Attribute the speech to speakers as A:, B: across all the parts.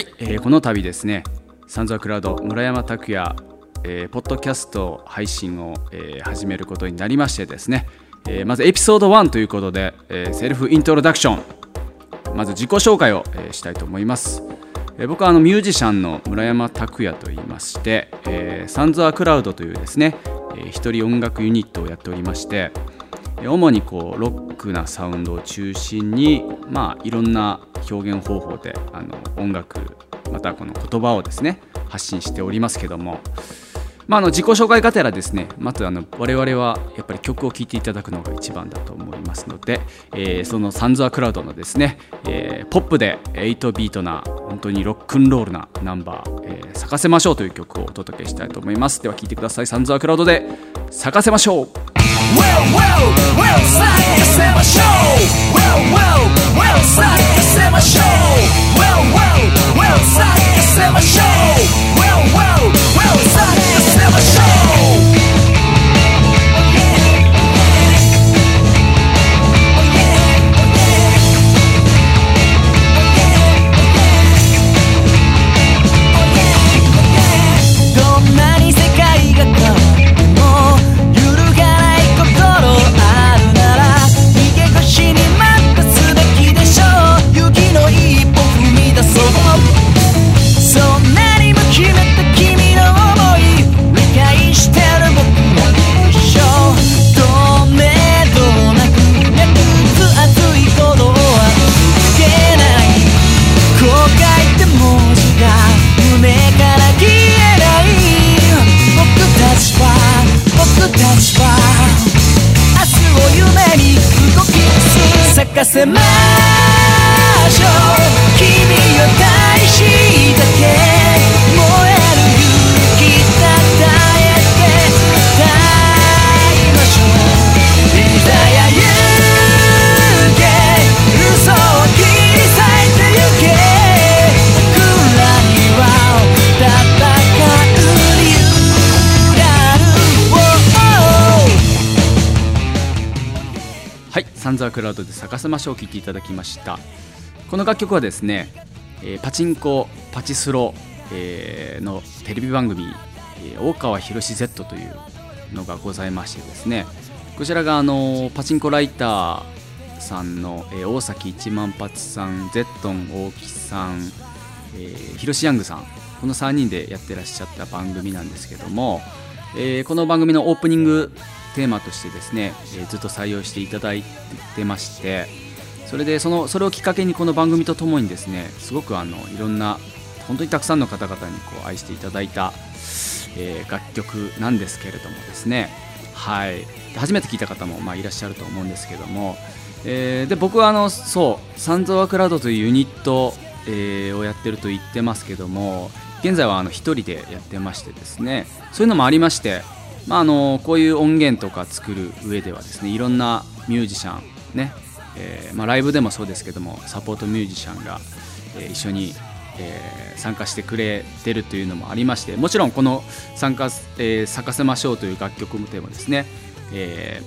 A: はい、えー、この度ですねサンズアクラウド村山拓也、えー、ポッドキャスト配信を、えー、始めることになりましてですね、えー、まずエピソード1ということで、えー、セルフイントロダクションまず自己紹介を、えー、したいと思います、えー、僕はあのミュージシャンの村山拓也と言いまして、えー、サンズアクラウドというですね、えー、一人音楽ユニットをやっておりまして主にこうロックなサウンドを中心に、まあ、いろんな表現方法であの音楽またこの言葉をですね発信しておりますけども、まあ、の自己紹介がてらですねまずあの我々はやっぱり曲を聴いていただくのが一番だと思いますので、えー、そのサンズアクラウドのですね、えー、ポップで8ビートな本当にロックンロールなナンバー「えー、咲かせましょう」という曲をお届けしたいと思います。では聴いてください。サンズアクラウドで「咲かせましょう」Well, well, Outside. に動き咲かせましょう。君を大しだけサンザークラウドで咲かせましょう聴いていただきました。この楽曲はですね、えー、パチンコパチスロ、えー、のテレビ番組、えー、大川博 Z というのがございましてですねこちらがあのパチンコライターさんの、えー、大崎一万発さんゼットン大木さん、えー、ヒロヤングさんこの3人でやってらっしゃった番組なんですけども、えー、この番組のオープニングテーマとしてですね、えー、ずっと採用していただいてましてそれでそのそれをきっかけにこの番組とともにですねすごくあのいろんな本当にたくさんの方々にこう愛していただいた、えー、楽曲なんですけれどもですね。はい。初めて聞いた方もまあいらっしゃると思うんですけども、えー、で僕はあのそうサンズワクラウドというユニット、えー、をやってると言ってますけども現在はあの1人でやってましてですねそういうのもありましてまあ、あのこういう音源とか作る上ではですねいろんなミュージシャンね、えー、まあ、ライブでもそうですけどもサポートミュージシャンが、えー、一緒に、えー、参加してくれてるというのもありましてもちろんこの参加、え咲かせましょう」という楽曲でもですね、え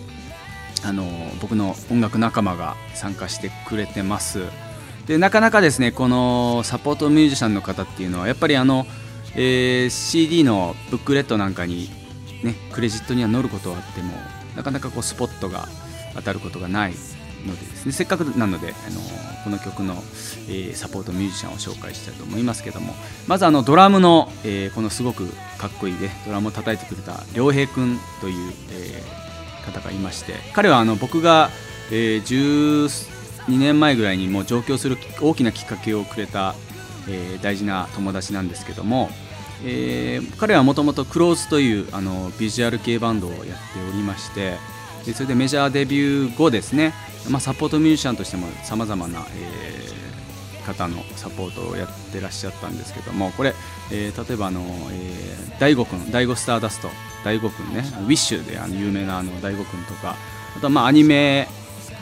A: あの僕の音楽仲間が参加してくれてます。でなかなかですねこのサポートミュージシャンの方っていうのはやっぱりあの、え CD のブックレットなんかにね、クレジットには載ることはあってもなかなかこうスポットが当たることがないのでですね。せっかくなのであのこの曲の、えー、サポートミュージシャンを紹介したいと思いますけどもまずあのドラムの、えー、このすごくかっこいいでドラムを叩いてくれた良平君という、えー、方がいまして彼はあの僕が、え、12年前ぐらいにもう上京する大きなきっかけをくれた、え、大事な友達なんですけどもえー、彼はもともとクローズというあのビジュアル系バンドをやっておりましてでそれでメジャーデビュー後ですね、まあ、サポートミュージシャンとしてもさまざまな、えー、方のサポートをやってらっしゃったんですけどもこれ、えー、例えばあの、えー、大悟君大悟スターダスト大悟君ねウィッシュであの有名なあの大悟君とかあとはまあアニメ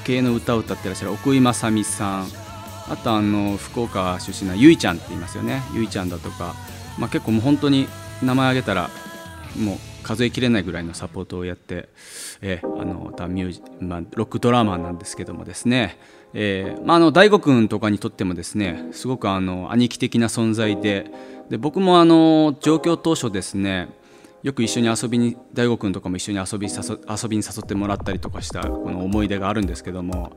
A: 系の歌を歌ってらっしゃる奥井正美さんあとあの福岡出身のゆいちゃんって言いますよね。ゆいちゃんだとかまあ、結構もう本当に名前挙げたらもう数えきれないぐらいのサポートをやって、えー、あのたミュージ、まあ、ロックドラマーなんですけどもですね、えーまあ、あの大悟君とかにとってもですねすごくあの兄貴的な存在でで僕もあの上京当初ですねよく一緒に遊びに大悟君とかも一緒に遊び遊びに誘ってもらったりとかしたこの思い出があるんですけども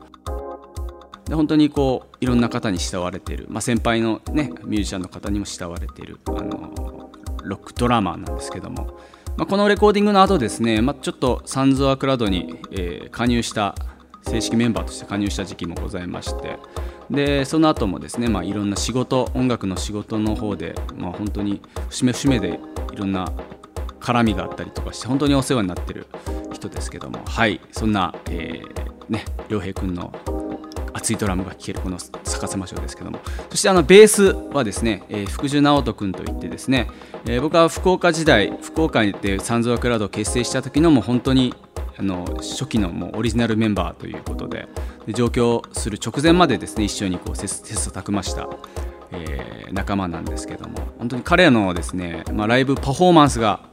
A: で本当にこういろんな方に慕われている、まあ、先輩の、ね、ミュージシャンの方にも慕われている。あのロックドラマーなんですけども、まあ、このレコーディングの後ですね、まあ、ちょっとサンズ・アクラドに、えー、加入した正式メンバーとして加入した時期もございまして。でその後もですね、まあ、いろんな仕事音楽の仕事の方で、まあ、本当に節目節目でいろんな絡みがあったりとかして本当にお世話になっている人ですけども。はいそんな、えー、ね良平君の熱いドラムが聴けるこの逆さましょうですけども。そしてあのベースはですね、えー、福寿直人君といってですね、えー、僕は福岡時代福岡でサンズ・ワクラウドを結成した時のもう本当にあの初期のもうオリジナルメンバーということでで上京する直前までですね一緒にこう切磋琢磨した、えー、仲間なんですけども。本当に彼らのですね、まあ、ライブパフォーマンスが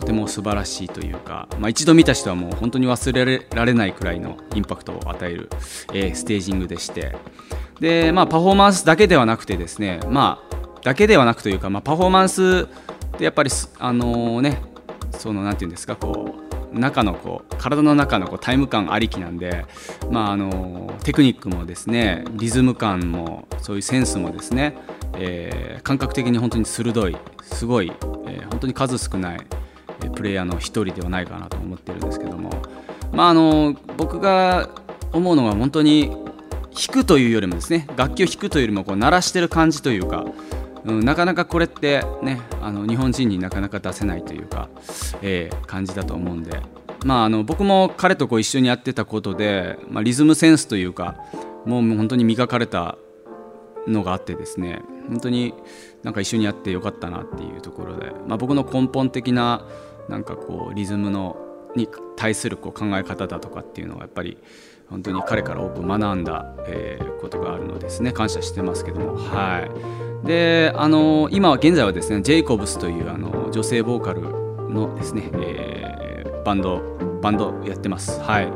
A: とても素晴らしいというか、まあ、一度見た人はもう本当に忘れられないくらいのインパクトを与える、えー、ステージングでして。で、まあ、パフォーマンスだけではなくてですね、まあ、だけではなくというか、まあ、パフォーマンスってやっぱりあのー、ねそのなんていうんですかこう中のこう体の中のこうタイム感ありきなんで、まあ、あのテクニックもですねリズム感もそういうセンスもですね、えー、感覚的に本当に鋭いすごい、えー、本当に数少ないプレイヤーの一人ではないかなと思ってるんですけども、まあ、あの僕が思うのは本当に弾くというよりもですね楽器を弾くというよりもこう鳴らしてる感じというか、うん、なかなかこれってねあの日本人になかなか出せないというか、えー、感じだと思うんで、まあ、あの僕も彼とこう一緒にやってたことで、まあ、リズムセンスというかもう本当に磨かれたのがあってですね本当になんか一緒にやってよかったなっていうところで、まあ、僕の根本的ななんかこうリズムのに対するこう考え方だとかっていうのはやっぱり本当に彼から多く学んだ、えー、ことがあるのですね。感謝してますけども。はい。であの今は現在はですねジェイコブスというあの女性ボーカルのですね、えー、バンドバンドやってます。はい。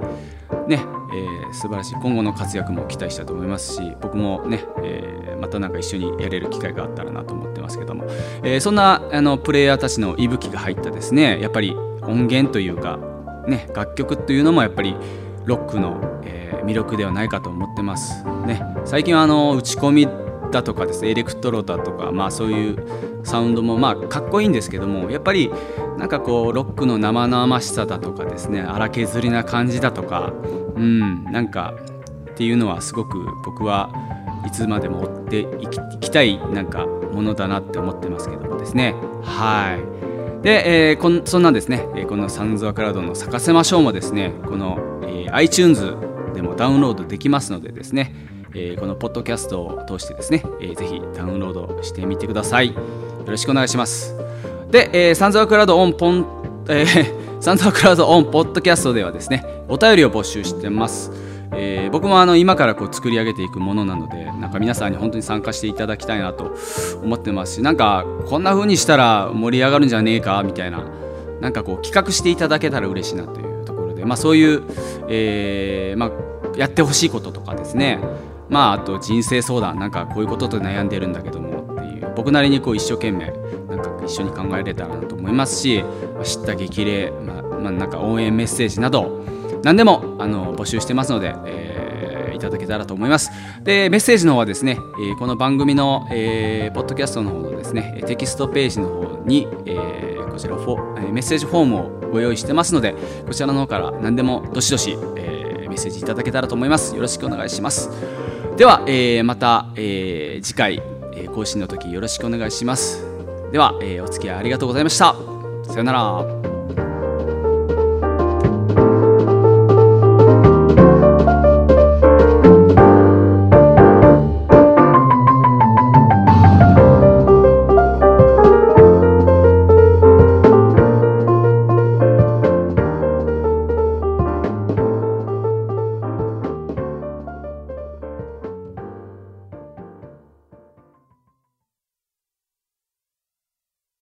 A: ね、えー、素晴らしい。今後の活躍も期待したいと思いますし僕もね、えー、またなんか一緒にやれる機会があったらなと思ってますけども、えー、そんなあのプレイヤーたちの息吹が入ったですね。やっぱり音源というか、ね、楽曲というのもやっぱりロックの、えー、魅力ではないかと思ってます。ね、最近はあの打ち込みだとかですねエレクトロだとか、まあ、そういうサウンドもまあかっこいいんですけどもやっぱりなんかこうロックの生々しさだとかですね荒削りな感じだとかうん。なんかっていうのはすごく僕はいつまでも追っていきたいなんかものだなって思ってますけどもですね。はい。で、えー、こんそんなですね、えこのサンズ・アクラウドの咲かせましょうもですね。この、えー、iTunes でもダウンロードできますのでですね、えー、このポッドキャストを通してですね、えー、ぜひダウンロードしてみてください。よろしくお願いします。で、えー、サンズ・アクラウドオンポン、えー、サンズ・アクラウドオンポッドキャストではですねお便りを募集してます。えー、僕もあの今からこう作り上げていくものなのでなんか皆さんに本当に参加していただきたいなと思ってますしなんかこんな風にしたら盛り上がるんじゃねえかみたいななんかこう企画していただけたら嬉しいなというところで、まあ、そういう、えーまあ、やってほしいこととかですね。まああと人生相談なんかこういうことと悩んでるんだけどもっていう僕なりにこう一生懸命一緒に考えれたらなと思いますし知った激励、まあまあ、なんか応援メッセージなど何でもあの募集してますので、えー、いただけたらと思います。でメッセージの方はですね、えー、この番組の、えー、ポッドキャストの方のですねテキストページの方に、えー、こちらフォメッセージフォームをご用意してますのでこちらの方から何でもどしどし、えー、メッセージいただけたらと思います。よろしくお願いします。では、えー、また、えー、次回、更新の時よろしくお願いします。では、えー、お付き合いありがとうございました。さよなら。